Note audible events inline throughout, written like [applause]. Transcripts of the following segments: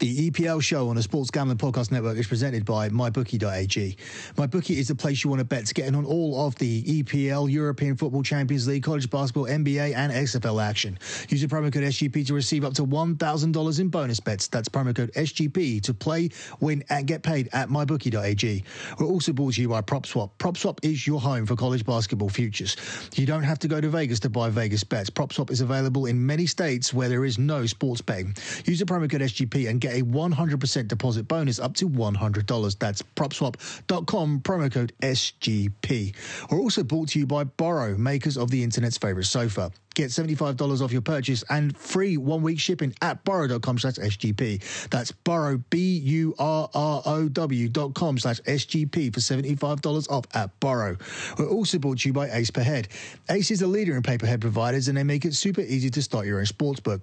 The EPL show on the Sports Gambling Podcast Network is presented by MyBookie.ag. MyBookie is the place you want to bet to get in on all of the EPL, European Football Champions League, college basketball, NBA, and XFL action. Use the promo code SGP to receive up to $1,000 in bonus bets. That's promo code SGP to play, win, and get paid at MyBookie.ag. We're also brought to you by PropSwap. PropSwap is your home for college basketball futures. You don't have to go to Vegas to buy Vegas bets. PropSwap is available in many states where there is no sports betting. Use the promo code SGP and get a 100% deposit bonus up to $100. That's propswap.com, promo code SGP. We're also brought to you by Burrow, makers of the internet's favorite sofa. Get $75 off your purchase and free one week shipping at burrow.com slash SGP. That's Burrow, B U R R O W dot com slash SGP for $75 off at Burrow. We're also brought to you by Ace Per Head. Ace is a leader in pay-per-head providers and they make it super easy to start your own sportsbook.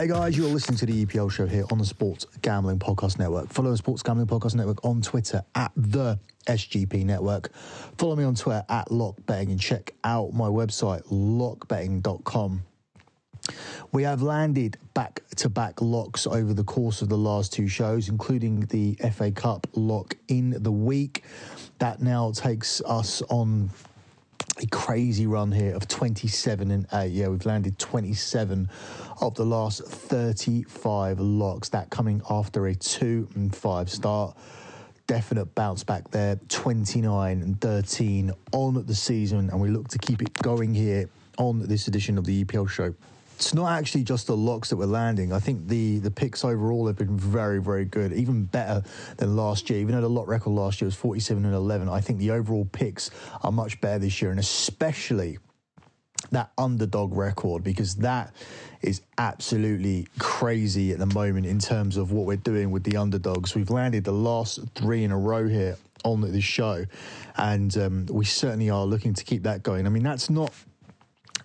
Hey guys, you're listening to the EPL show here on the Sports Gambling Podcast Network. Follow the Sports Gambling Podcast Network on Twitter at the SGP Network. Follow me on Twitter at LockBetting and check out my website, lockbetting.com. We have landed back to back locks over the course of the last two shows, including the FA Cup lock in the week. That now takes us on a crazy run here of 27 and 8. Yeah, we've landed 27 of the last 35 locks. That coming after a 2 and 5 start. Definite bounce back there, 29 and 13 on the season, and we look to keep it going here on this edition of the EPL show it's not actually just the locks that we're landing. I think the the picks overall have been very, very good, even better than last year. Even though the lot record last year was 47 and 11, I think the overall picks are much better this year, and especially that underdog record because that is absolutely crazy at the moment in terms of what we're doing with the underdogs. We've landed the last three in a row here on this show, and um, we certainly are looking to keep that going. I mean, that's not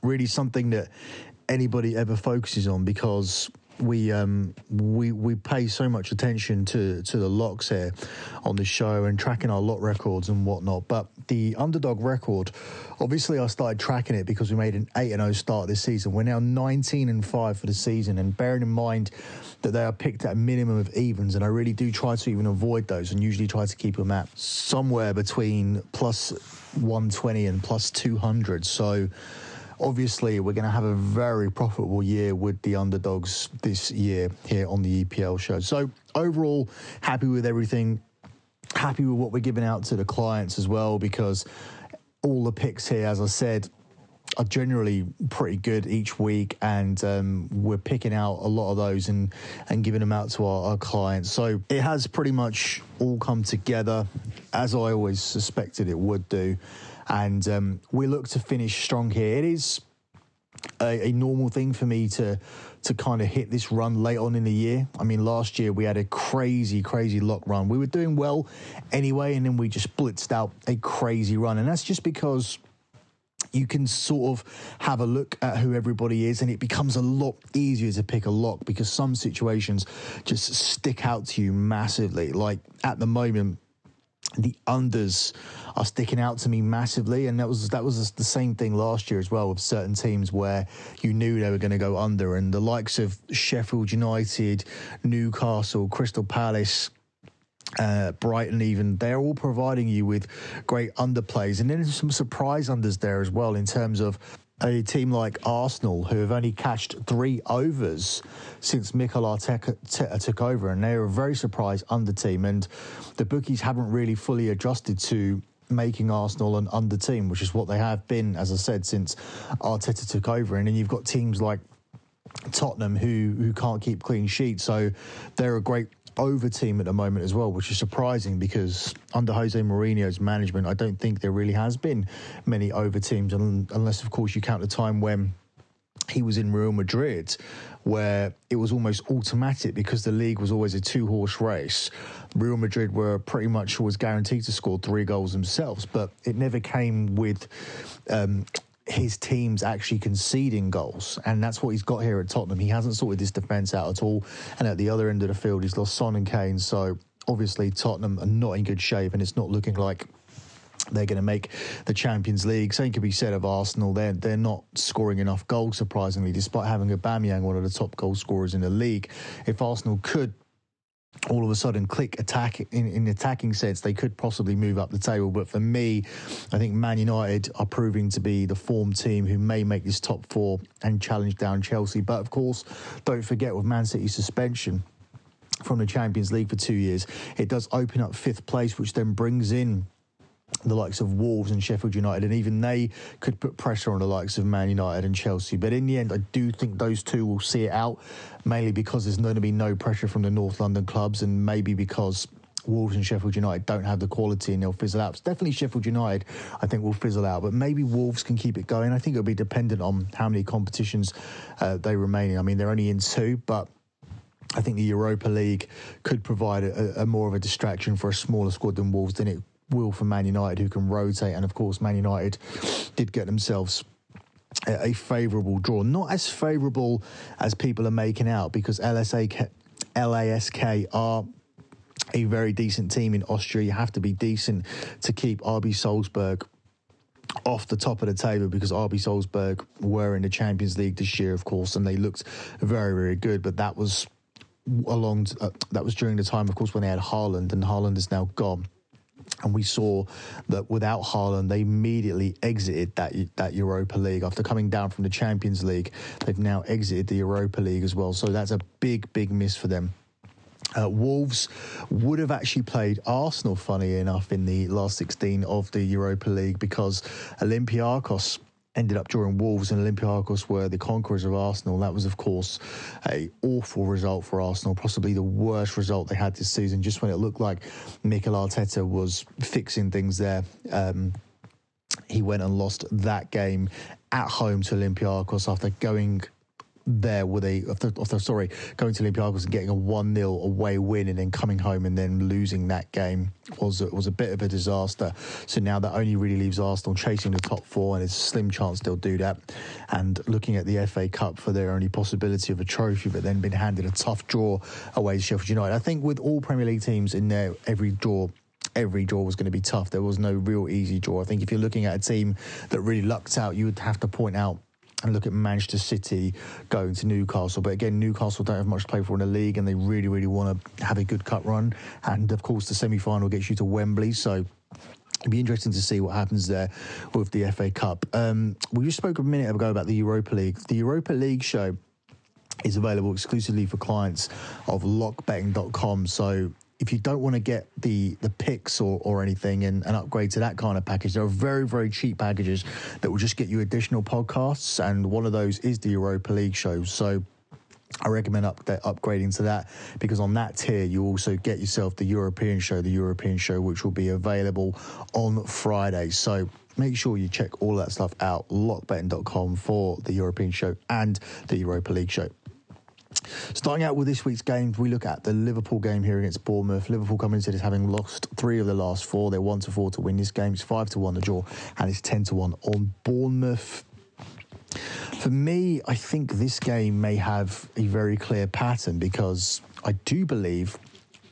really something that anybody ever focuses on because we um, we we pay so much attention to to the locks here on the show and tracking our lot records and whatnot. But the underdog record, obviously, I started tracking it because we made an eight and zero start this season. We're now nineteen and five for the season, and bearing in mind that they are picked at a minimum of evens, and I really do try to even avoid those, and usually try to keep them at somewhere between plus one twenty and plus two hundred. So obviously we're going to have a very profitable year with the underdogs this year here on the EPL show. So overall, happy with everything. Happy with what we're giving out to the clients as well because all the picks here, as I said, are generally pretty good each week, and um, we're picking out a lot of those and and giving them out to our, our, clients. So it has pretty much all come together as I always suspected it would do and um, we look to finish strong here. It is a, a, normal thing for me to to kind of hit this run late on in the year. I mean, last year we had a crazy, crazy lock run. We were doing well anyway, and then we just blitzed out a crazy run, and that's just because you can sort of have a look at who everybody is and it becomes a lot easier to pick a lock because some situations just stick out to you massively like at the moment the unders are sticking out to me massively, and that was that was the same thing last year as well with certain teams where you knew they were going to go under, and the likes of Sheffield United, Newcastle, Crystal Palace. Uh, Brighton, even they're all providing you with great underplays, and then some surprise unders there as well in terms of a team like Arsenal, who have only cashed three overs since Mikel Arteta took over, and they're a very surprised under team. And the bookies haven't really fully adjusted to making Arsenal an under team, which is what they have been, as I said, since Arteta took over. And then you've got teams like Tottenham who who can't keep clean sheets, so they're a great over team at the moment as well, which is surprising because under Jose Mourinho's management, I don't think there really has been many over teams, unless, of course, you count the time when he was in Real Madrid, where it was almost automatic because the league was always a two horse race. Real Madrid were pretty much was guaranteed to score three goals themselves, but it never came with. Um, his team's actually conceding goals, and that's what he's got here at Tottenham. He hasn't sorted this defence out at all, and at the other end of the field, he's lost Son and Kane. So obviously, Tottenham are not in good shape, and it's not looking like they're going to make the Champions League. Same could be said of Arsenal. They're they're not scoring enough goals, surprisingly, despite having Aubameyang, one of the top goal scorers in the league. If Arsenal could all of a sudden click attack in, in attacking sense, they could possibly move up the table. But for me, I think Man United are proving to be the form team who may make this top four and challenge down Chelsea. But of course, don't forget with Man City's suspension from the Champions League for two years, it does open up fifth place, which then brings in the likes of Wolves and Sheffield United, and even they could put pressure on the likes of Man United and Chelsea. But in the end, I do think those two will see it out, mainly because there's going to be no pressure from the North London clubs, and maybe because Wolves and Sheffield United don't have the quality and they'll fizzle out. Definitely Sheffield United, I think, will fizzle out, but maybe Wolves can keep it going. I think it'll be dependent on how many competitions uh, they remain in. I mean, they're only in two, but I think the Europa League could provide a, a, more of a distraction for a smaller squad than Wolves than it will for Man United, who can rotate. And of course, Man United did get themselves a, favourable draw. Not as favourable as people are making out because LSA, LASK are a very decent team in Austria. You have to be decent to keep RB Salzburg off the top of the table because RB Salzburg were in the Champions League this year, of course, and they looked very, very good. But that was along uh, that was during the time, of course, when they had Haaland, and Haaland is now gone. And we saw that without Haaland, they immediately exited that that Europa League after coming down from the Champions League. They've now exited the Europa League as well, so that's a big, big miss for them. Uh, Wolves would have actually played Arsenal, funny enough, in the last 16 of the Europa League because Olympiacos ended up drawing Wolves and Olympiacos were the conquerors of Arsenal. That was, of course, a awful result for Arsenal, possibly the worst result they had this season. Just when it looked like Mikel Arteta was fixing things there, um, he went and lost that game at home to Olympiacos after going there a, after, after, sorry, going to Olympiacos and getting a 1 0 away win and then coming home and then losing that game was, was a bit of a disaster. So now that only really leaves Arsenal chasing the top four, and it's a slim chance they'll do that. And looking at the FA Cup for their only possibility of a trophy, but then been handed a tough draw away to Sheffield United. I think with all Premier League teams in there, every draw every draw was going to be tough. There was no real easy draw. I think if you're looking at a team that really lucked out, you would have to point out and look at Manchester City going to Newcastle. But again, Newcastle don't have much to play for in the league, and they really, really want to have a good cut run. And of course, the semi final gets you to Wembley. So It'd be interesting to see what happens there with the FA Cup. Um, we just spoke a minute ago about the Europa League. The Europa League show is available exclusively for clients of lockbetting.com. So if you don't want to get the the picks or, or anything and, and upgrade to that kind of package, there are very very cheap packages that will just get you additional podcasts, and one of those is the Europa League show. So. I recommend up, upgrading to that because on that tier you also get yourself the European show, the European show which will be available on Friday. So make sure you check all that stuff out. Lockbetting.com for the European show and the Europa League show. Starting out with this week's games, we look at the Liverpool game here against Bournemouth. Liverpool coming into this having lost three of the last four. They're one to four to win this game. It's five to one the draw, and it's ten to one on Bournemouth. For me, I think this game may have a very clear pattern because I do believe,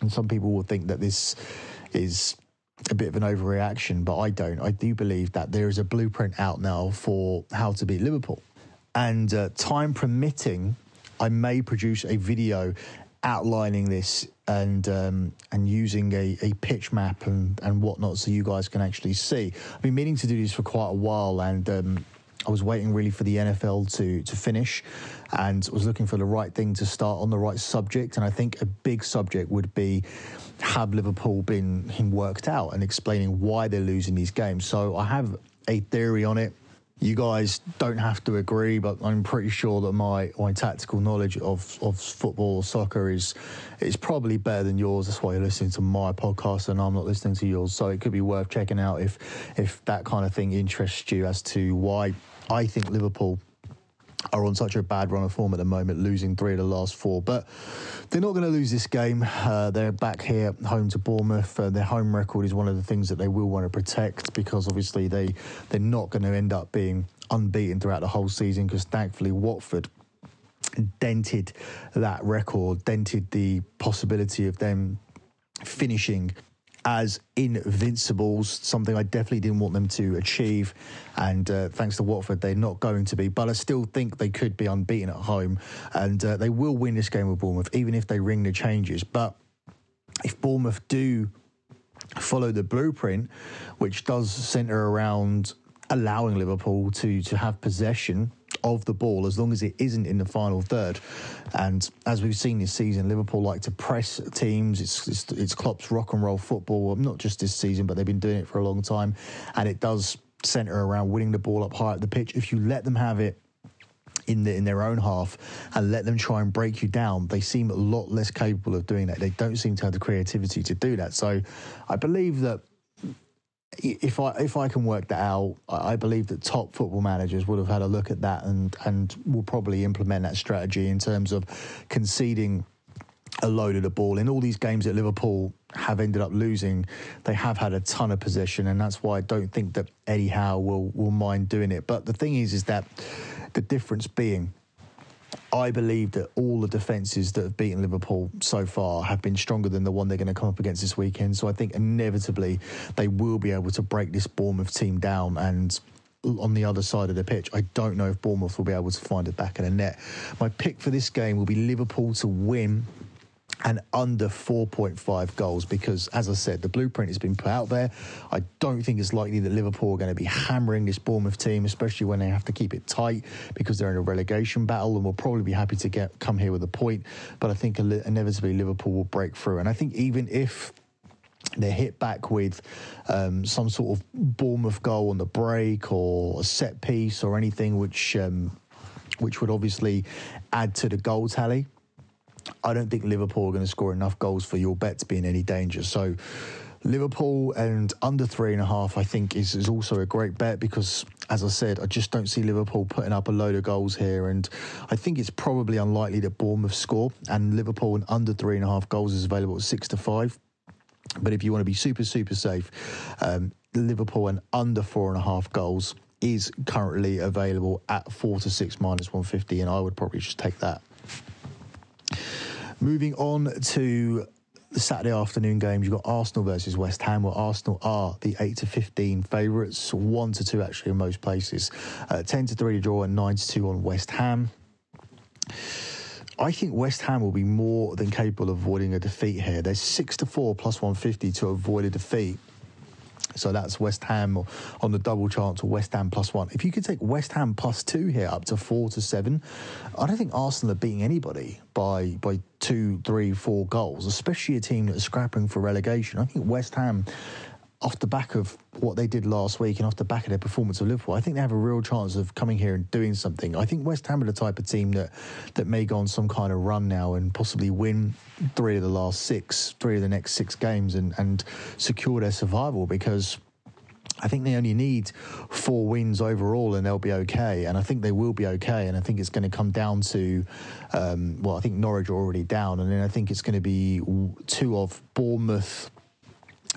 and some people will think that this is a bit of an overreaction, but I don't. I do believe that there is a blueprint out now for how to beat Liverpool. And uh, time permitting, I may produce a video outlining this and um, and using a, a pitch map and, and whatnot so you guys can actually see. I've been meaning to do this for quite a while and um, I was waiting really for the NFL to to finish and was looking for the right thing to start on the right subject and I think a big subject would be have Liverpool been worked out and explaining why they're losing these games. So I have a theory on it you guys don't have to agree, but I'm pretty sure that my, my tactical knowledge of, of football or soccer is is probably better than yours. That's why you're listening to my podcast and I'm not listening to yours. So it could be worth checking out if if that kind of thing interests you as to why I think Liverpool are on such a bad run of form at the moment, losing three of the last four. But they're not going to lose this game. Uh, they're back here, home to Bournemouth. Uh, their home record is one of the things that they will want to protect because obviously they they're not going to end up being unbeaten throughout the whole season. Because thankfully, Watford dented that record, dented the possibility of them finishing as invincibles, something I definitely didn't want them to achieve. And uh, thanks to Watford, they're not going to be. But I still think they could be unbeaten at home. And uh, they will win this game with Bournemouth, even if they ring the changes. But if Bournemouth do follow the blueprint, which does centre around allowing Liverpool to, to have possession of the ball as long as it isn't in the final third. And as we've seen this season, Liverpool like to press teams. It's, it's, it's Klopp's rock and roll football, not just this season, but they've been doing it for a long time. And it does centre around winning the ball up high at the pitch. If you let them have it in the, in their own half and let them try and break you down, they seem a lot less capable of doing that. They don't seem to have the creativity to do that. So I believe that if I if I can work that out, I believe that top football managers would have had a look at that and and will probably implement that strategy in terms of conceding a load of the ball in all these games that Liverpool have ended up losing. They have had a ton of possession, and that's why I don't think that Eddie Howe will will mind doing it. But the thing is, is that the difference being I believe that all the defences that have beaten Liverpool so far have been stronger than the one they're going to come up against this weekend. So I think inevitably they will be able to break this Bournemouth team down and on the other side of the pitch. I don't know if Bournemouth will be able to find it back in the net. My pick for this game will be Liverpool to win and under 4.5 goals because, as I said, the blueprint has been put out there. I don't think it's likely that Liverpool are going to be hammering this Bournemouth team, especially when they have to keep it tight because they're in a relegation battle and will probably be happy to get come here with a point. But I think inevitably Liverpool will break through. And I think even if they're hit back with um, some sort of Bournemouth goal on the break or a set piece or anything which um, which would obviously add to the goal tally. I don't think Liverpool are going to score enough goals for your bet to be in any danger. So Liverpool and under three and a half, I think, is, is also a great bet because, as I said, I just don't see Liverpool putting up a load of goals here. And I think it's probably unlikely that Bournemouth score. And Liverpool and under three and a half goals is available at six to five. But if you want to be super, super safe, um, Liverpool and under four and a half goals is currently available at four to six minus 150. And I would probably just take that. Moving on to the Saturday afternoon games, you've got Arsenal versus West Ham, where Arsenal are the 8 to 15 favourites, 1 to 2 actually in most places, uh, 10 to 3 to draw, and 9 to 2 on West Ham. I think West Ham will be more than capable of avoiding a defeat here. There's 6 to 4 plus 150 to avoid a defeat. So that's West Ham on the double chance or West Ham plus one. If you could take West Ham plus two here up to four to seven, I don't think Arsenal are beating anybody by by two, three, four goals, especially a team that's scrapping for relegation. I think West Ham off the back of what they did last week and off the back of their performance of Liverpool, I think they have a real chance of coming here and doing something. I think West Ham are the type of team that that may go on some kind of run now and possibly win three of the last six, three of the next six games and, and secure their survival because I think they only need four wins overall and they'll be okay. And I think they will be okay. And I think it's going to come down to, um, well, I think Norwich are already down. And then I think it's going to be two of Bournemouth,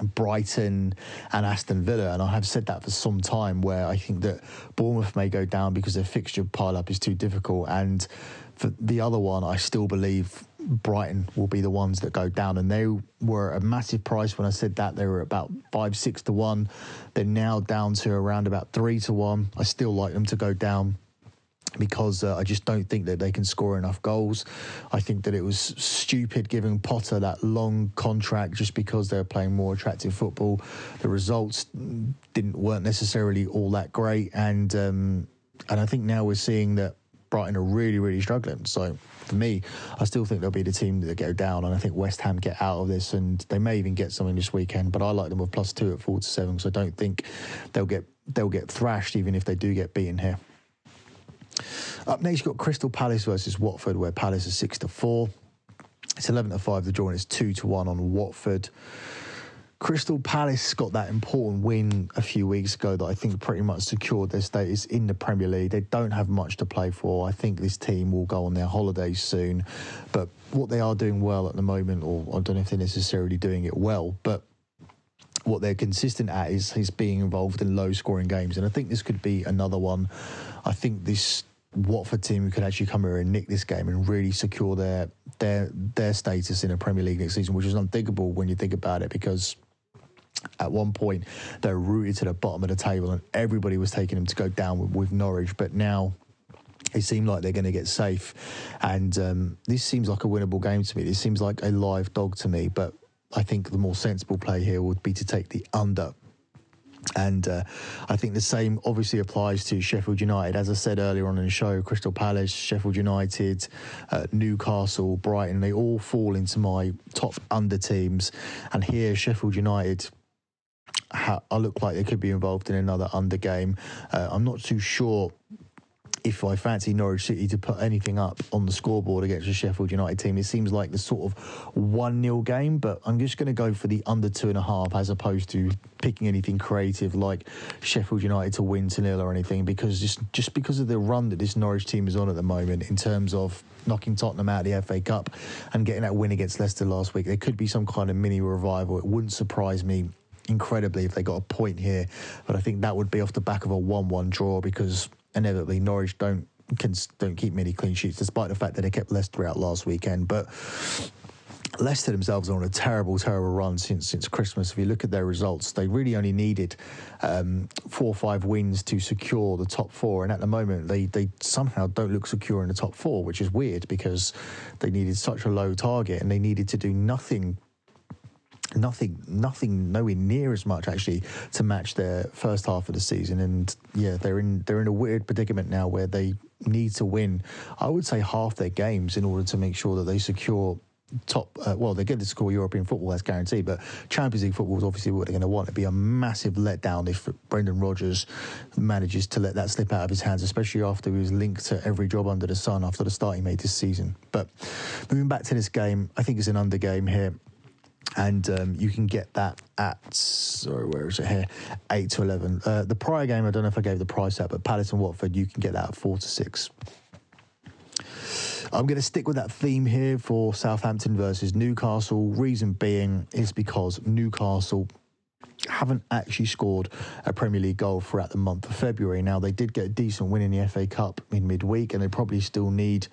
Brighton and Aston Villa, and I have said that for some time. Where I think that Bournemouth may go down because their fixture pile up is too difficult, and for the other one, I still believe Brighton will be the ones that go down, and they were a massive price when I said that. They were about five, six to one. They're now down to around about three to one. I still like them to go down because uh, I just don't think that they can score enough goals. I think that it was stupid giving Potter that long contract just because they were playing more attractive football. The results didn't weren't necessarily all that great, and um, and I think now we're seeing that Brighton are really really struggling. So for me, I still think they'll be the team that go down, and I think West Ham get out of this, and they may even get something this weekend. But I like them with plus two at four to seven because I don't think they'll get they'll get thrashed even if they do get beaten here. Up next, you've got Crystal Palace versus Watford, where Palace is six to four. It's eleven to five. The draw is two to one on Watford. Crystal Palace got that important win a few weeks ago that I think pretty much secured their status in the Premier League. They don't have much to play for. I think this team will go on their holidays soon. But what they are doing well at the moment, or I don't know if they're necessarily doing it well, but what they're consistent at is, is being involved in low scoring games. And I think this could be another one. I think this Watford team could actually come here and nick this game and really secure their their their status in a Premier League next season, which is unthinkable when you think about it because at one point they're rooted to the bottom of the table and everybody was taking them to go down with, with Norwich, but now it seemed like they're going to get safe, and um, this seems like a winnable game to me. This seems like a live dog to me, but I think the more sensible play here would be to take the under. And uh, I think the same obviously applies to Sheffield United. As I said earlier on in the show, Crystal Palace, Sheffield United, uh, Newcastle, Brighton, they all fall into my top under teams. And here, Sheffield United I look like they could be involved in another under game. Uh, I'm not too sure if I fancy Norwich City to put anything up on the scoreboard against the Sheffield United team. It seems like the sort of 1 0 game, but I'm just going to go for the under two and a half as opposed to picking anything creative like Sheffield United to win 2 0 or anything because just, just because of the run that this Norwich team is on at the moment in terms of knocking Tottenham out of the FA Cup and getting that win against Leicester last week, there could be some kind of mini revival. It wouldn't surprise me incredibly if they got a point here. But I think that would be off the back of a 1 1 draw because inevitably Norwich don't can don't keep many clean sheets, despite the fact that they kept Leicester out last weekend. But Leicester themselves are on a terrible, terrible run since since Christmas. If you look at their results, they really only needed um, four or five wins to secure the top four, and at the moment they they somehow don't look secure in the top four, which is weird because they needed such a low target and they needed to do nothing nothing, nothing, nowhere near as much actually to match their first half of the season. And yeah, they're in they're in a weird predicament now where they need to win. I would say half their games in order to make sure that they secure top. Uh, well, they get to score European football, that's guaranteed. But Champions League football is obviously what they're going to want. It'd be a massive letdown if Brendan Rodgers manages to let that slip out of his hands, especially after he was linked to every job under the sun after the start he made this season. But moving back to this game, I think it's an under game here and um, you can get that at sorry where is it here? 8 to 11 uh, the prior game i don't know if i gave the price out but palace and watford you can get that at 4 to 6 I'm going to stick with that theme here for Southampton versus Newcastle. Reason being is because Newcastle haven't actually scored a Premier League goal throughout the month of February. Now, they did get a decent win in the FA Cup in midweek, and they probably still need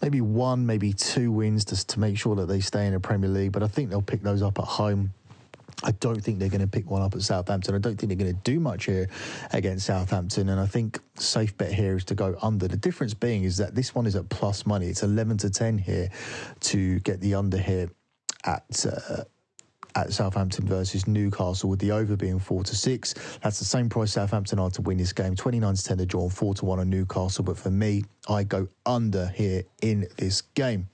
maybe one, maybe two wins to, to make sure that they stay in the Premier League. But I think they'll pick those up at home. I don't think they're going to pick one up at Southampton. I don't think they're going to do much here against Southampton. And I think safe bet here is to go under. The difference being is that this one is at plus money. It's 11 to 10 here to get the under here at uh, at Southampton versus Newcastle, with the over being four to six. That's the same price Southampton are to win this game. Twenty nine to ten to draw, four to one on Newcastle. But for me, I go under here in this game.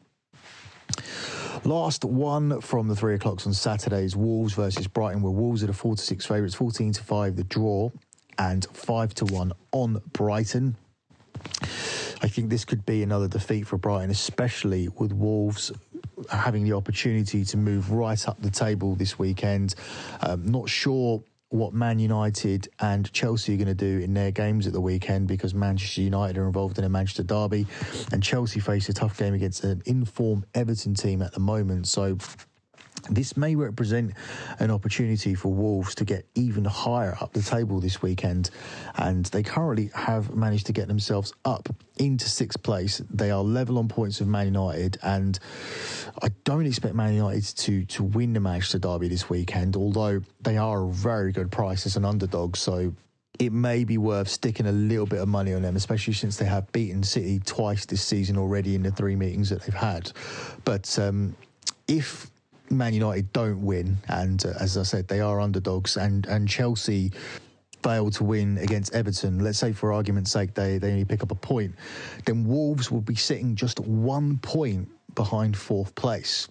Last one from the three o'clocks on Saturdays: Wolves versus Brighton. Where Wolves are the four to six favourites, fourteen to five the draw, and five to one on Brighton. I think this could be another defeat for Brighton, especially with Wolves having the opportunity to move right up the table this weekend. Um, not sure what Man United and Chelsea are going to do in their games at the weekend because Manchester United are involved in a Manchester derby and Chelsea face a tough game against an informed Everton team at the moment. So this may represent an opportunity for Wolves to get even higher up the table this weekend, and they currently have managed to get themselves up into sixth place. They are level on points with Man United, and I don't expect Man United to to win the Manchester derby this weekend. Although they are a very good price as an underdog, so it may be worth sticking a little bit of money on them, especially since they have beaten City twice this season already in the three meetings that they've had. But um, if Man United don't win, and uh, as I said, they are underdogs, and and Chelsea fail to win against Everton, let's say for argument's sake they, they only pick up a point, then Wolves will be sitting just one point behind fourth place.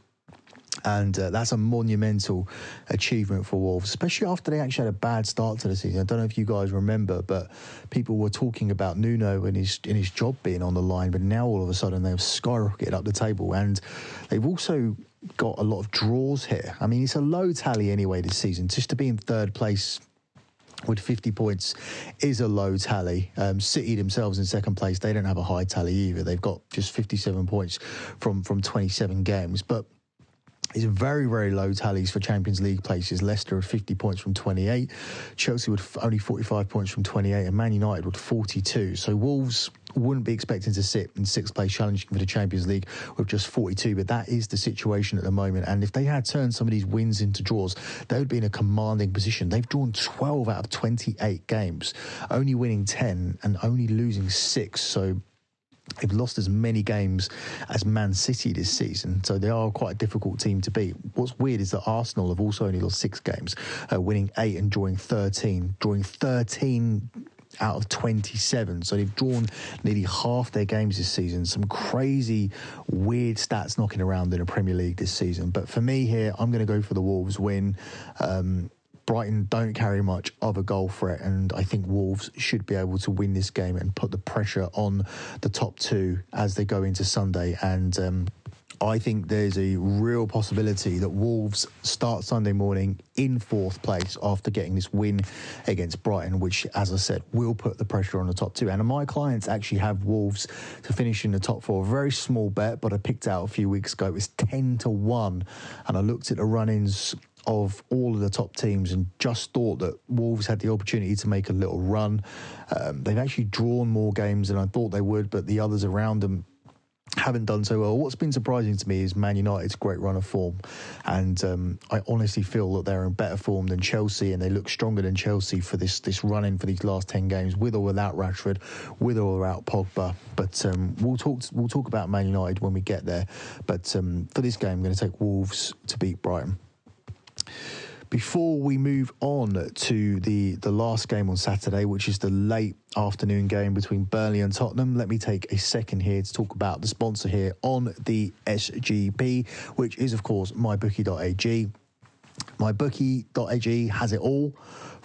And uh, that's a monumental achievement for Wolves, especially after they actually had a bad start to the season. I don't know if you guys remember, but people were talking about Nuno and his and his job being on the line. But now all of a sudden they've skyrocketed up the table, and they've also got a lot of draws here. I mean, it's a low tally anyway this season. Just to be in third place with 50 points is a low tally. Um, City themselves in second place, they don't have a high tally either. They've got just 57 points from from 27 games, but it's very, very low tallies for Champions League places. Leicester with 50 points from 28, Chelsea with only 45 points from 28, and Man United with 42. So Wolves wouldn't be expecting to sit in sixth place challenging for the Champions League with just 42, but that is the situation at the moment. And if they had turned some of these wins into draws, they would be in a commanding position. They've drawn 12 out of 28 games, only winning 10 and only losing six. So They've lost as many games as Man City this season, so they are quite a difficult team to beat. What's weird is that Arsenal have also only lost six games, uh, winning eight and drawing 13. Drawing 13 out of 27. So they've drawn nearly half their games this season. Some crazy, weird stats knocking around in the Premier League this season. But for me here, I'm going to go for the Wolves win. Um, Brighton don't carry much of a goal threat, and I think Wolves should be able to win this game and put the pressure on the top two as they go into Sunday. And um, I think there's a real possibility that Wolves start Sunday morning in fourth place after getting this win against Brighton, which, as I said, will put the pressure on the top two. And my clients actually have Wolves to finish in the top four. A very small bet, but I picked out a few weeks ago. It was 10 to 1. And I looked at the run ins of all of the top teams and just thought that Wolves had the opportunity to make a little run. Um, they've actually drawn more games than I thought they would, but the others around them haven't done so well. What's been surprising to me is Man United's great run of form, and um, I honestly feel that they're in better form than Chelsea, and they look stronger than Chelsea for this this run in for these last ten games, with or without Rashford, with or without Pogba. But um, we'll talk we'll talk about Man United when we get there. But um, for this game, I'm going to take Wolves to beat Brighton. Before we move on to the, the last game on Saturday, which is the late afternoon game between Burnley and Tottenham, let me take a second here to talk about the sponsor here on the SGP, which is, of course, mybookie.ag. MyBookie.ag has it all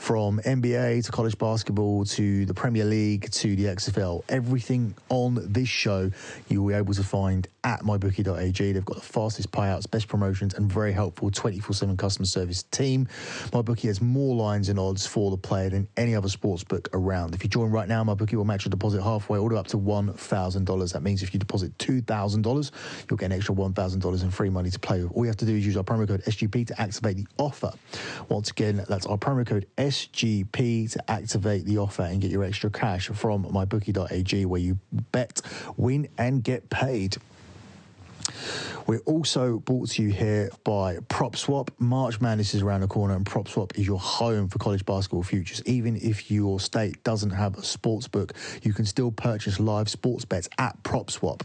from NBA to college basketball to the Premier League to the XFL. Everything on this show you'll be able to find at mybookie.ag. They've got the fastest payouts, best promotions, and very helpful 24 7 customer service team. MyBookie has more lines and odds for the player than any other sports book around. If you join right now, MyBookie will match your deposit halfway, all the way up to $1,000. That means if you deposit $2,000, you'll get an extra $1,000 in free money to play with. All you have to do is use our promo code SGP to activate the offer. Once again, that's our promo code SGP to activate the offer and get your extra cash from mybookie.ag where you bet, win, and get paid. We're also brought to you here by PropSwap. March Madness is around the corner, and PropSwap is your home for college basketball futures. Even if your state doesn't have a sports book, you can still purchase live sports bets at PropSwap.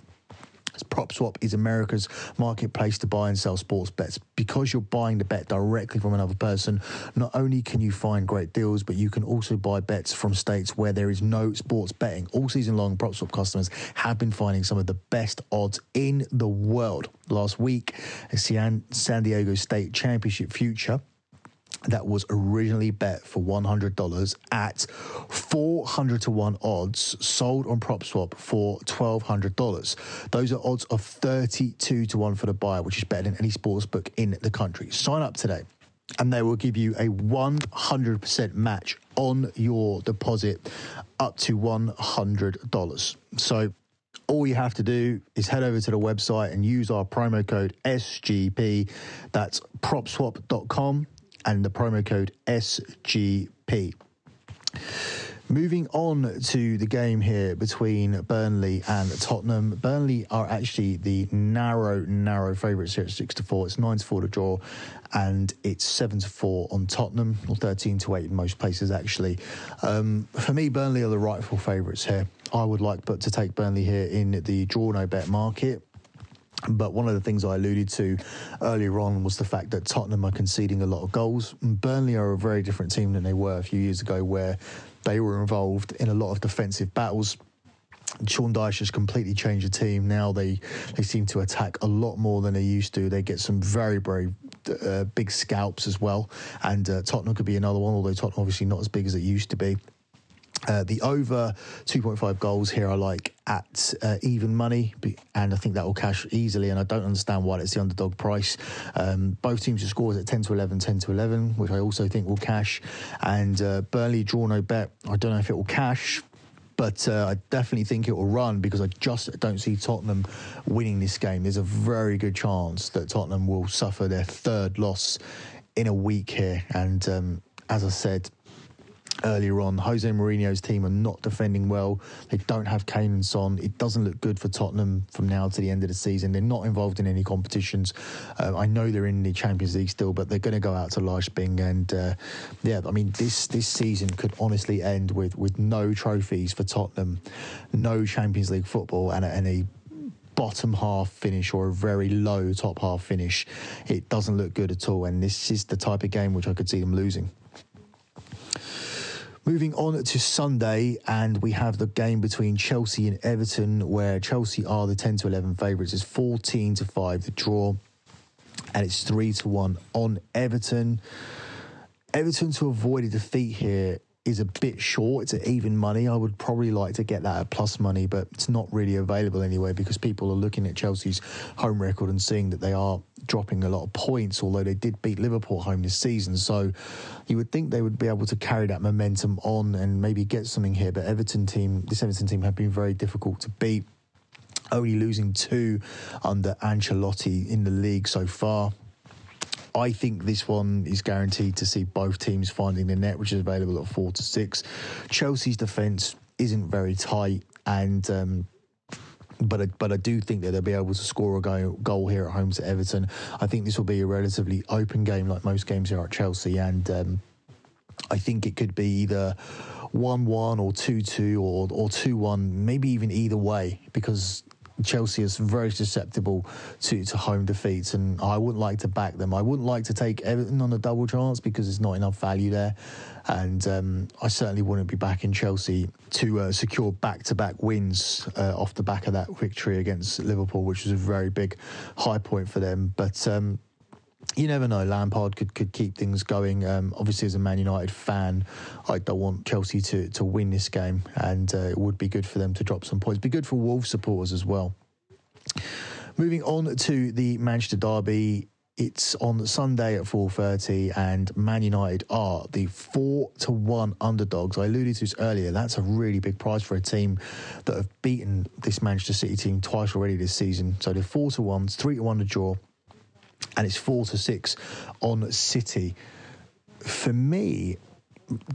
PropSwap is America's marketplace to buy and sell sports bets. Because you're buying the bet directly from another person, not only can you find great deals, but you can also buy bets from states where there is no sports betting. All season long, PropSwap customers have been finding some of the best odds in the world. Last week, a San Diego State Championship future that was originally bet for $100 at 400 to 1 odds sold on PropSwap for $1,200. Those are odds of 32 to 1 for the buyer, which is better than any sports book in the country. Sign up today and they will give you a 100% match on your deposit up to $100. So all you have to do is head over to the website and use our promo code SGP. That's propswap.com and the promo code SGP. Moving on to the game here between Burnley and Tottenham. Burnley are actually the narrow, narrow favourites here at six to four. It's nine to four to draw, and it's seven to four on Tottenham, or thirteen to eight in most places actually. Um, for me, Burnley are the rightful favourites here. I would like but to take Burnley here in the draw no bet market. But one of the things I alluded to earlier on was the fact that Tottenham are conceding a lot of goals. Burnley are a very different team than they were a few years ago, where they were involved in a lot of defensive battles. Sean Dyche has completely changed the team. Now they they seem to attack a lot more than they used to. They get some very very uh, big scalps as well, and uh, Tottenham could be another one. Although Tottenham obviously not as big as it used to be. Uh, the over 2.5 goals here I like at uh, even money, and I think that will cash easily. And I don't understand why it's the underdog price. Um, both teams have scores at 10 to 11, 10 to 11, which I also think will cash. And uh, Burnley draw no bet. I don't know if it will cash, but uh, I definitely think it will run because I just don't see Tottenham winning this game. There's a very good chance that Tottenham will suffer their third loss in a week here. And um, as I said, earlier on. Jose Mourinho's team are not defending well. They don't have Kane and Son. It doesn't look good for Tottenham from now to the end of the season. They're not involved in any competitions. Uh, I know they're in the Champions League still, but they're going to go out to Leipzig. And uh, yeah, I mean, this this season could honestly end with with no trophies for Tottenham, no Champions League football, and, and a bottom half finish or a very low top half finish. It doesn't look good at all. And this is the type of game which I could see them losing. Moving on to Sunday, and we have the game between Chelsea and Everton, where Chelsea are the 10 to 11 favourites. It's 14 to 5 the draw, and it's 3 to 1 on Everton. Everton to avoid a defeat here is a bit short. It's at even money. I would probably like to get that at plus money, but it's not really available anyway because people are looking at Chelsea's home record and seeing that they are dropping a lot of points, although they did beat Liverpool home this season. So you would think they would be able to carry that momentum on and maybe get something here. But Everton team, this Everton team have been very difficult to beat. Only losing two under Ancelotti in the league so far. I think this one is guaranteed to see both teams finding the net, which is available at four to six. Chelsea's defence isn't very tight, and um, but I, but I do think that they'll be able to score a goal, here at home to Everton. I think this will be a relatively open game, like most games here at Chelsea, and um, I think it could be either one one or two two or or two one, maybe even either way, because Chelsea is very susceptible to, to home defeats, and I wouldn't like to back them. I wouldn't like to take Everton on a double chance because there's not enough value there, and um, I certainly wouldn't be backing Chelsea to uh, secure back-to-back wins uh, off the back of that victory against Liverpool, which was a very big high point for them. But um, you never know. Lampard could, could keep things going. Um, obviously, as a Man United fan, I don't want Chelsea to, to win this game, and uh, it would be good for them to drop some points. Be good for Wolves supporters as well. Moving on to the Manchester derby, it's on Sunday at 4:30, and Man United are the four to one underdogs. I alluded to this earlier. That's a really big prize for a team that have beaten this Manchester City team twice already this season. So they're four to one, three to one to draw and it's four to six on City. For me,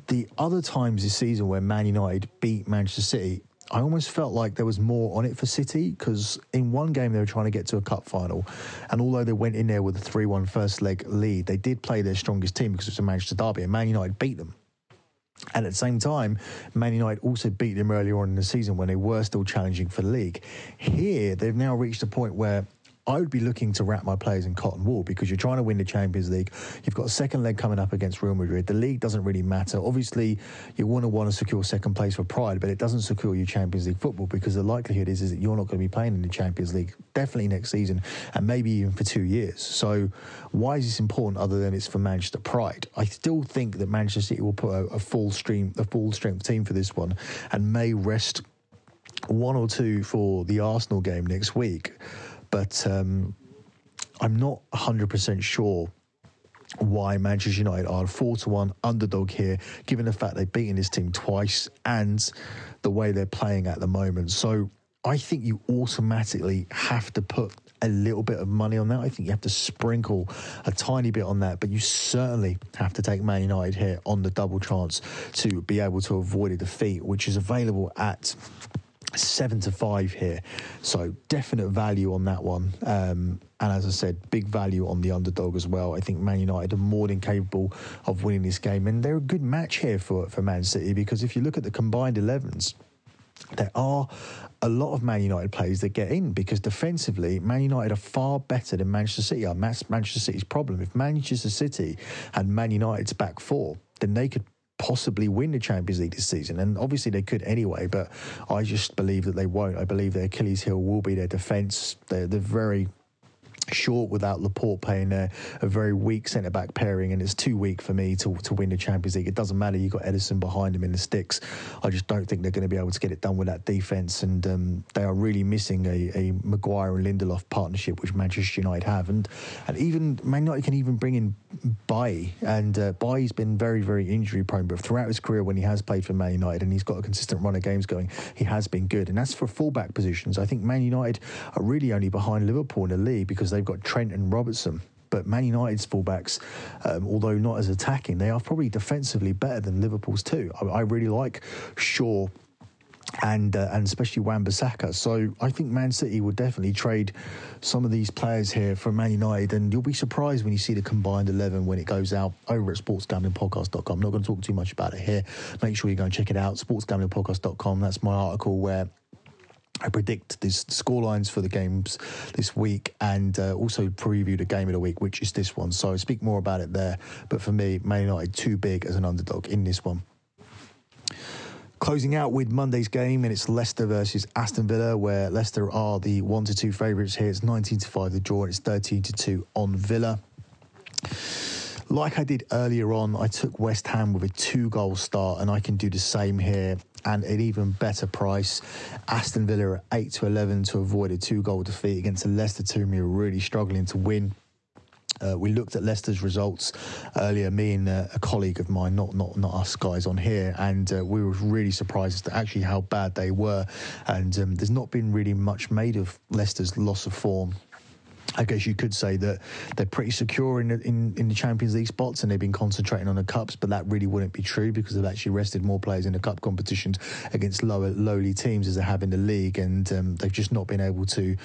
the other times this season where Man United beat Manchester City, I almost felt like there was more on it for City because in one game they were trying to get to a cup final, and although they went in there with a 3 1 first leg lead, they did play their strongest team because it was a Manchester derby, and Man United beat them. And at the same time, Man United also beat them earlier on in the season when they were still challenging for the league. Here, they've now reached a point where I would be looking to wrap my players in cotton wool because you're trying to win the Champions League. You've got a second leg coming up against Real Madrid. The league doesn't really matter. Obviously, you want to want to secure second place for pride, but it doesn't secure you Champions League football because the likelihood is, is that you're not going to be playing in the Champions League definitely next season and maybe even for two years. So, why is this important other than it's for Manchester pride? I still think that Manchester City will put a, a full stream, a full strength team for this one, and may rest one or two for the Arsenal game next week but um, I'm not 100% sure why Manchester United are a four to one underdog here, given the fact they've beaten this team twice and the way they're playing at the moment. So I think you automatically have to put a little bit of money on that. I think you have to sprinkle a tiny bit on that, but you certainly have to take Man United here on the double chance to be able to avoid a defeat, which is available at seven to five here. So definite value on that one. Um, and as I said, big value on the underdog as well. I think Man United are more than capable of winning this game. And they're a good match here for, for Man City because if you look at the combined 11s, there are a lot of Man United players that get in because defensively, Man United are far better than Manchester City are. Manchester City's problem. If Manchester City had Man United's back four, then they could possibly win the Champions League this season. And obviously they could anyway, but I just believe that they won't. I believe their Achilles heel will be their defence. They're, they're very short without Laporte playing there, a very weak centre back pairing, and it's too weak for me to, to win the Champions League. It doesn't matter, you've got Ederson behind him in the sticks. I just don't think they're going to be able to get it done with that defence, and um, they are really missing a, a Maguire and Lindelof partnership, which Manchester United have. And and even Man United can even bring in Bailly, and uh, Bailly's been very, very injury prone, but throughout his career, when he has played for Man United and he's got a consistent run of games going, he has been good. And as for fullback positions. I think Man United are really only behind Liverpool in the league because they've got Trent and Robertson. But Man United's fullbacks, um, although not as attacking, they are probably defensively better than Liverpool's too. I, I really like Shaw and uh, and especially Wan-Bissaka. So I think Man City would definitely trade some of these players here for Man United, and you'll be surprised when you see the combined eleven when it goes out over at sportsgamblingpodcast.com. I'm not going to talk too much about it here. Make sure you go and check it out. Sportsgamblingpodcast.com. That's my article where I predict the scorelines for the games this week and uh, also preview the game of the week, which is this one. So I speak more about it there. But for me, Man United too big as an underdog in this one. Closing out with Monday's game, and it's Leicester versus Aston Villa, where Leicester are the one to two favourites here. It's 19 to five the draw, and it's 13 to two on Villa. Like I did earlier on, I took West Ham with a two goal start, and I can do the same here and an even better price. Aston Villa at 8 to 11 to avoid a two goal defeat against a Leicester team who are really struggling to win. Uh, we looked at Leicester's results earlier, me and uh, a colleague of mine, not not not us guys on here, and uh, we were really surprised as to actually how bad they were. And um, there's not been really much made of Leicester's loss of form I guess you could say that they're pretty secure in, in, in the Champions League spots and they've been concentrating on the cups, but that really wouldn't be true because they've actually rested more players in the cup competitions against lower lowly teams as they have in the league, and um, they've just not been able to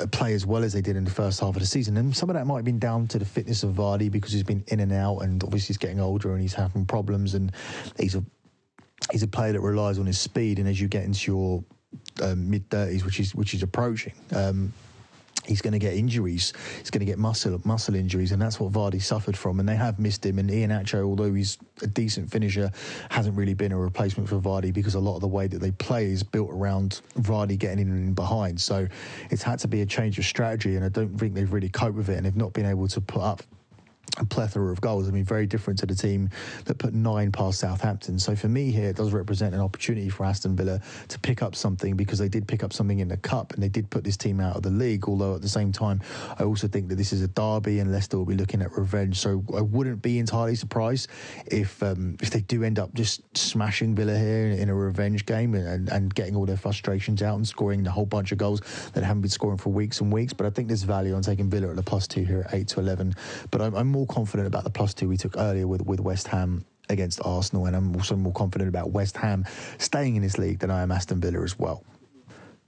uh, play as well as they did in the first half of the season. And some of that might have been down to the fitness of Vardy because he's been in and out, and obviously he's getting older and he's having problems, and he's a he's a player that relies on his speed. And as you get into your um, mid thirties, which is which is approaching. Um, he's going to get injuries. He's going to get muscle muscle injuries, and that's what Vardy suffered from. And they have missed him. And Iheanacho, although he's a decent finisher, hasn't really been a replacement for Vardy because a lot of the way that they play is built around Vardy getting in and behind. So it's had to be a change of strategy, and I don't think they've really coped with it, and they've not been able to put up a plethora of goals. I mean, very different to the team that put nine past Southampton. So for me here, it does represent an opportunity for Aston Villa to pick up something because they did pick up something in the cup and they did put this team out of the league. Although at the same time, I also think that this is a derby and Leicester will be looking at revenge. So I wouldn't be entirely surprised if um, if they do end up just smashing Villa here in, a revenge game and, and, getting all their frustrations out and scoring a whole bunch of goals that haven't been scoring for weeks and weeks. But I think there's value on taking Villa at the plus two here at eight to eleven. But I'm, I'm more confident about the plus two we took earlier with, with West Ham against Arsenal, and I'm also more confident about West Ham staying in this league than I am Aston Villa as well.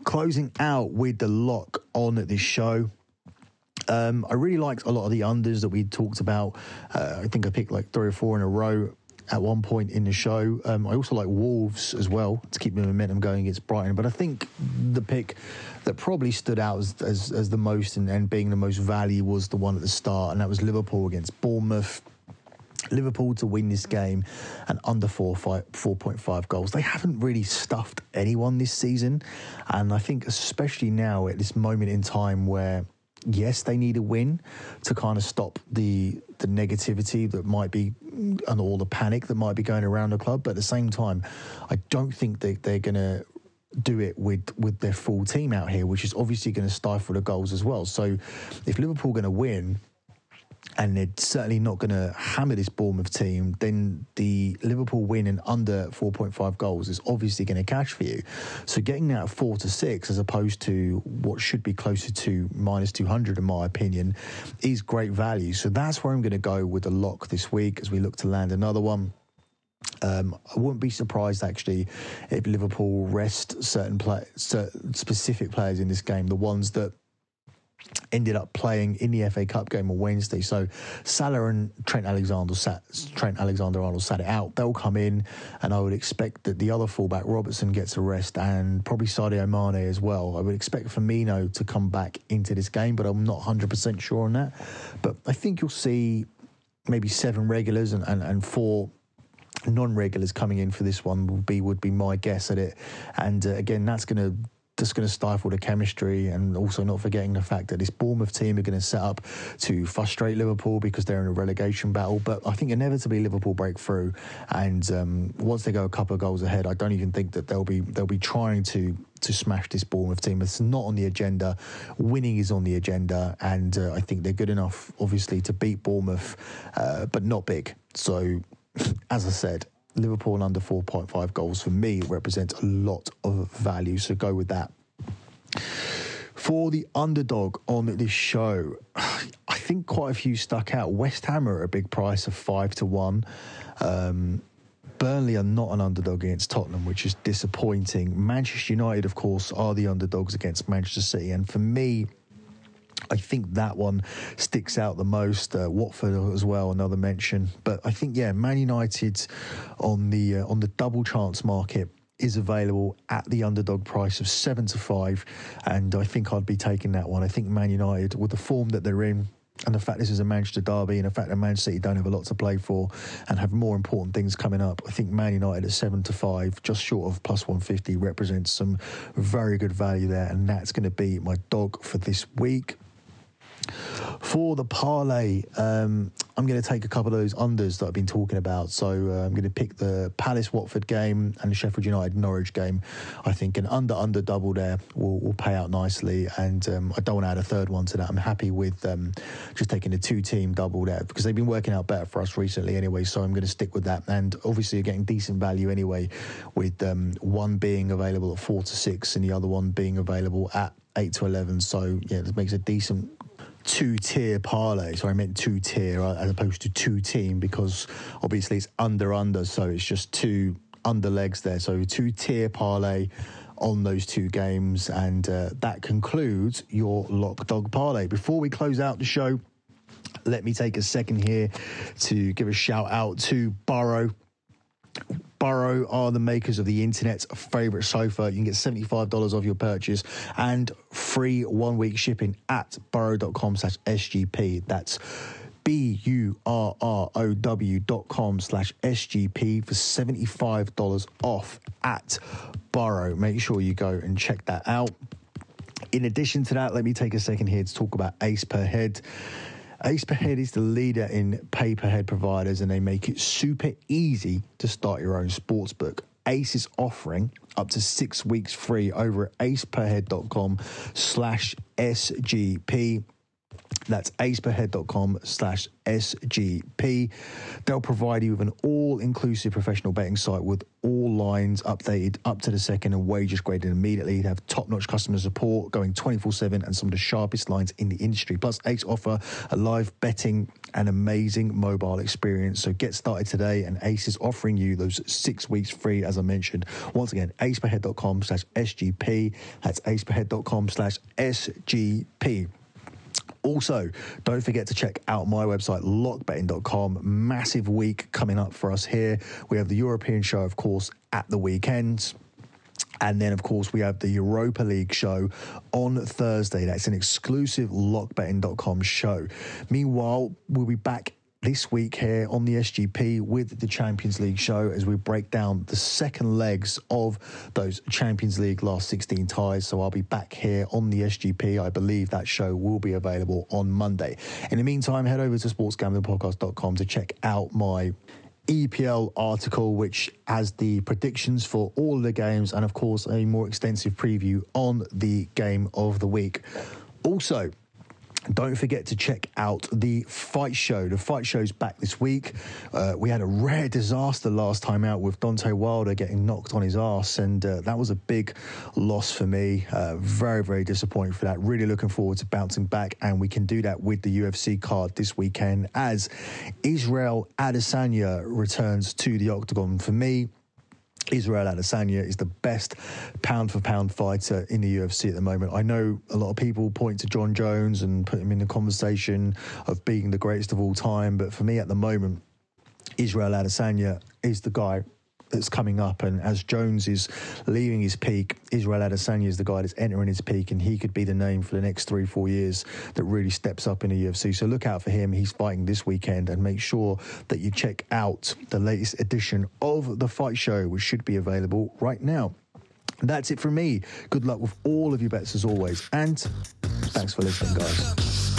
Closing out with the lock on this show. Um, I really liked a lot of the unders that we talked about. Uh, I think I picked like three or four in a row at one point in the show. Um, I also like Wolves as well to keep the momentum going against Brighton. But I think the pick that probably stood out as, as, as the most and, and being the most value was the one at the start, and that was Liverpool against Bournemouth. Liverpool to win this game and under 4, 4.5 goals. They haven't really stuffed anyone this season. And I think, especially now at this moment in time where yes, they need a win to kind of stop the the negativity that might be and all the panic that might be going around the club. But at the same time, I don't think that they're going to do it with with their full team out here, which is obviously going to stifle the goals as well. So if Liverpool are going to win, and they're certainly not going to hammer this Bournemouth team, then the Liverpool win and under 4.5 goals is obviously going to cash for you. So getting that four to six as opposed to what should be closer to minus 200, in my opinion, is great value. So that's where I'm going to go with the lock this week as we look to land another one. Um, I wouldn't be surprised actually if Liverpool rest certain play, certain specific players in this game, the ones that ended up playing in the FA Cup game on Wednesday. So Salah and Trent Alexander sat Trent Alexander Arnold sat it out. They'll come in, and I would expect that the other fullback Robertson gets a rest, and probably Sadio Mane as well. I would expect Firmino to come back into this game, but I'm not 100 percent sure on that. But I think you'll see maybe seven regulars and, and, and four non-regulars coming in for this one would be would be my guess at it. And uh, again, that's going to just going to stifle the chemistry and also not forgetting the fact that this Bournemouth team are going to set up to frustrate Liverpool because they're in a relegation battle. But I think inevitably Liverpool break through, and um, once they go a couple of goals ahead, I don't even think that they'll be they'll be trying to to smash this Bournemouth team. It's not on the agenda. Winning is on the agenda, and uh, I think they're good enough, obviously, to beat Bournemouth, uh, but not big. So, [laughs] as I said, Liverpool under 4.5 goals for me represents a lot of value. So go with that. For the underdog on this show, [sighs] I think quite a few stuck out. West Ham are a big price of five to one. Um, Burnley are not an underdog against Tottenham, which is disappointing. Manchester United, of course, are the underdogs against Manchester City. And for me, I think that one sticks out the most. Uh, Watford as well, another mention. But I think yeah, Man United on the uh, on the double chance market is available at the underdog price of seven to five, and I think I'd be taking that one. I think Man United, with the form that they're in, and the fact this is a Manchester derby, and the fact that Manchester City don't have a lot to play for and have more important things coming up, I think Man United at seven to five, just short of plus one fifty, represents some very good value there, and that's going to be my dog for this week. For the parlay, um, I'm going to take a couple of those unders that I've been talking about. So uh, I'm going to pick the Palace Watford game and the Sheffield United Norwich game. I think an under under double there will, will pay out nicely. And um, I don't want to add a third one to that. I'm happy with um, just taking the two team double there because they've been working out better for us recently anyway. So I'm going to stick with that. And obviously, you're getting decent value anyway, with um, one being available at four to six and the other one being available at eight to eleven. So yeah, it makes a decent two tier parlay. So I meant two tier uh, as opposed to two team because obviously it's under under, so it's just two under legs there. So two tier parlay on those two games, and uh, that concludes your lock dog parlay. Before we close out the show, let me take a second here to give a shout out to Burrow. Burrow are the makers of the internet's favorite sofa. You can get $75 off your purchase and free one week shipping at burrow.com slash SGP. That's B U R R O W dot com slash SGP for $75 off at Burrow. Make sure you go and check that out. In addition to that, let me take a second here to talk about Ace Per Head. Ace Per Head is the leader in pay per head providers and they make it super easy to start your own sportsbook. Ace is offering up to six weeks free over at aceperhead.com slash SGP. That's aceperhead.com slash SGP. They'll provide you with an all inclusive professional betting site with all lines updated up to the second and wages graded immediately. They have top notch customer support going 24 7 and some of the sharpest lines in the industry. Plus, Ace offer a live betting and amazing mobile experience. So get started today, and Ace is offering you those six weeks free, as I mentioned. Once again, aceperhead.com slash SGP. That's aceperhead.com slash SGP. Also, don't forget to check out my website, lockbetting.com. Massive week coming up for us here. We have the European show, of course, at the weekends. And then, of course, we have the Europa League show on Thursday. That's an exclusive lockbetting.com show. Meanwhile, we'll be back this week here on the SGP with the Champions League show as we break down the second legs of those Champions League last 16 ties. So I'll be back here on the SGP. I believe that show will be available on Monday. In the meantime, head over to sportsgamblingpodcast.com to check out my EPL article, which has the predictions for all the games and, of course, a more extensive preview on the game of the week. Also, don't forget to check out the fight show. The fight show's back this week. Uh, we had a rare disaster last time out with Deontay Wilder getting knocked on his ass, and uh, that was a big loss for me. Uh, very, very disappointing for that. Really looking forward to bouncing back, and we can do that with the UFC card this weekend as Israel Adesanya returns to the octagon. For me, Israel Adesanya is the best pound for pound fighter in the UFC at the moment. I know a lot of people point to Jon Jones and put him in the conversation of being the greatest of all time, but for me at the moment, Israel Adesanya is the guy that's coming up. And as Jones is leaving his peak, Israel Adesanya is the guy that's entering his peak, and he could be the name for the next three, four years that really steps up in the UFC. So look out for him. He's fighting this weekend, and make sure that you check out the latest edition of the Fight Show, which should be available right now. That's it from me. Good luck with all of your bets as always, and thanks for listening, guys.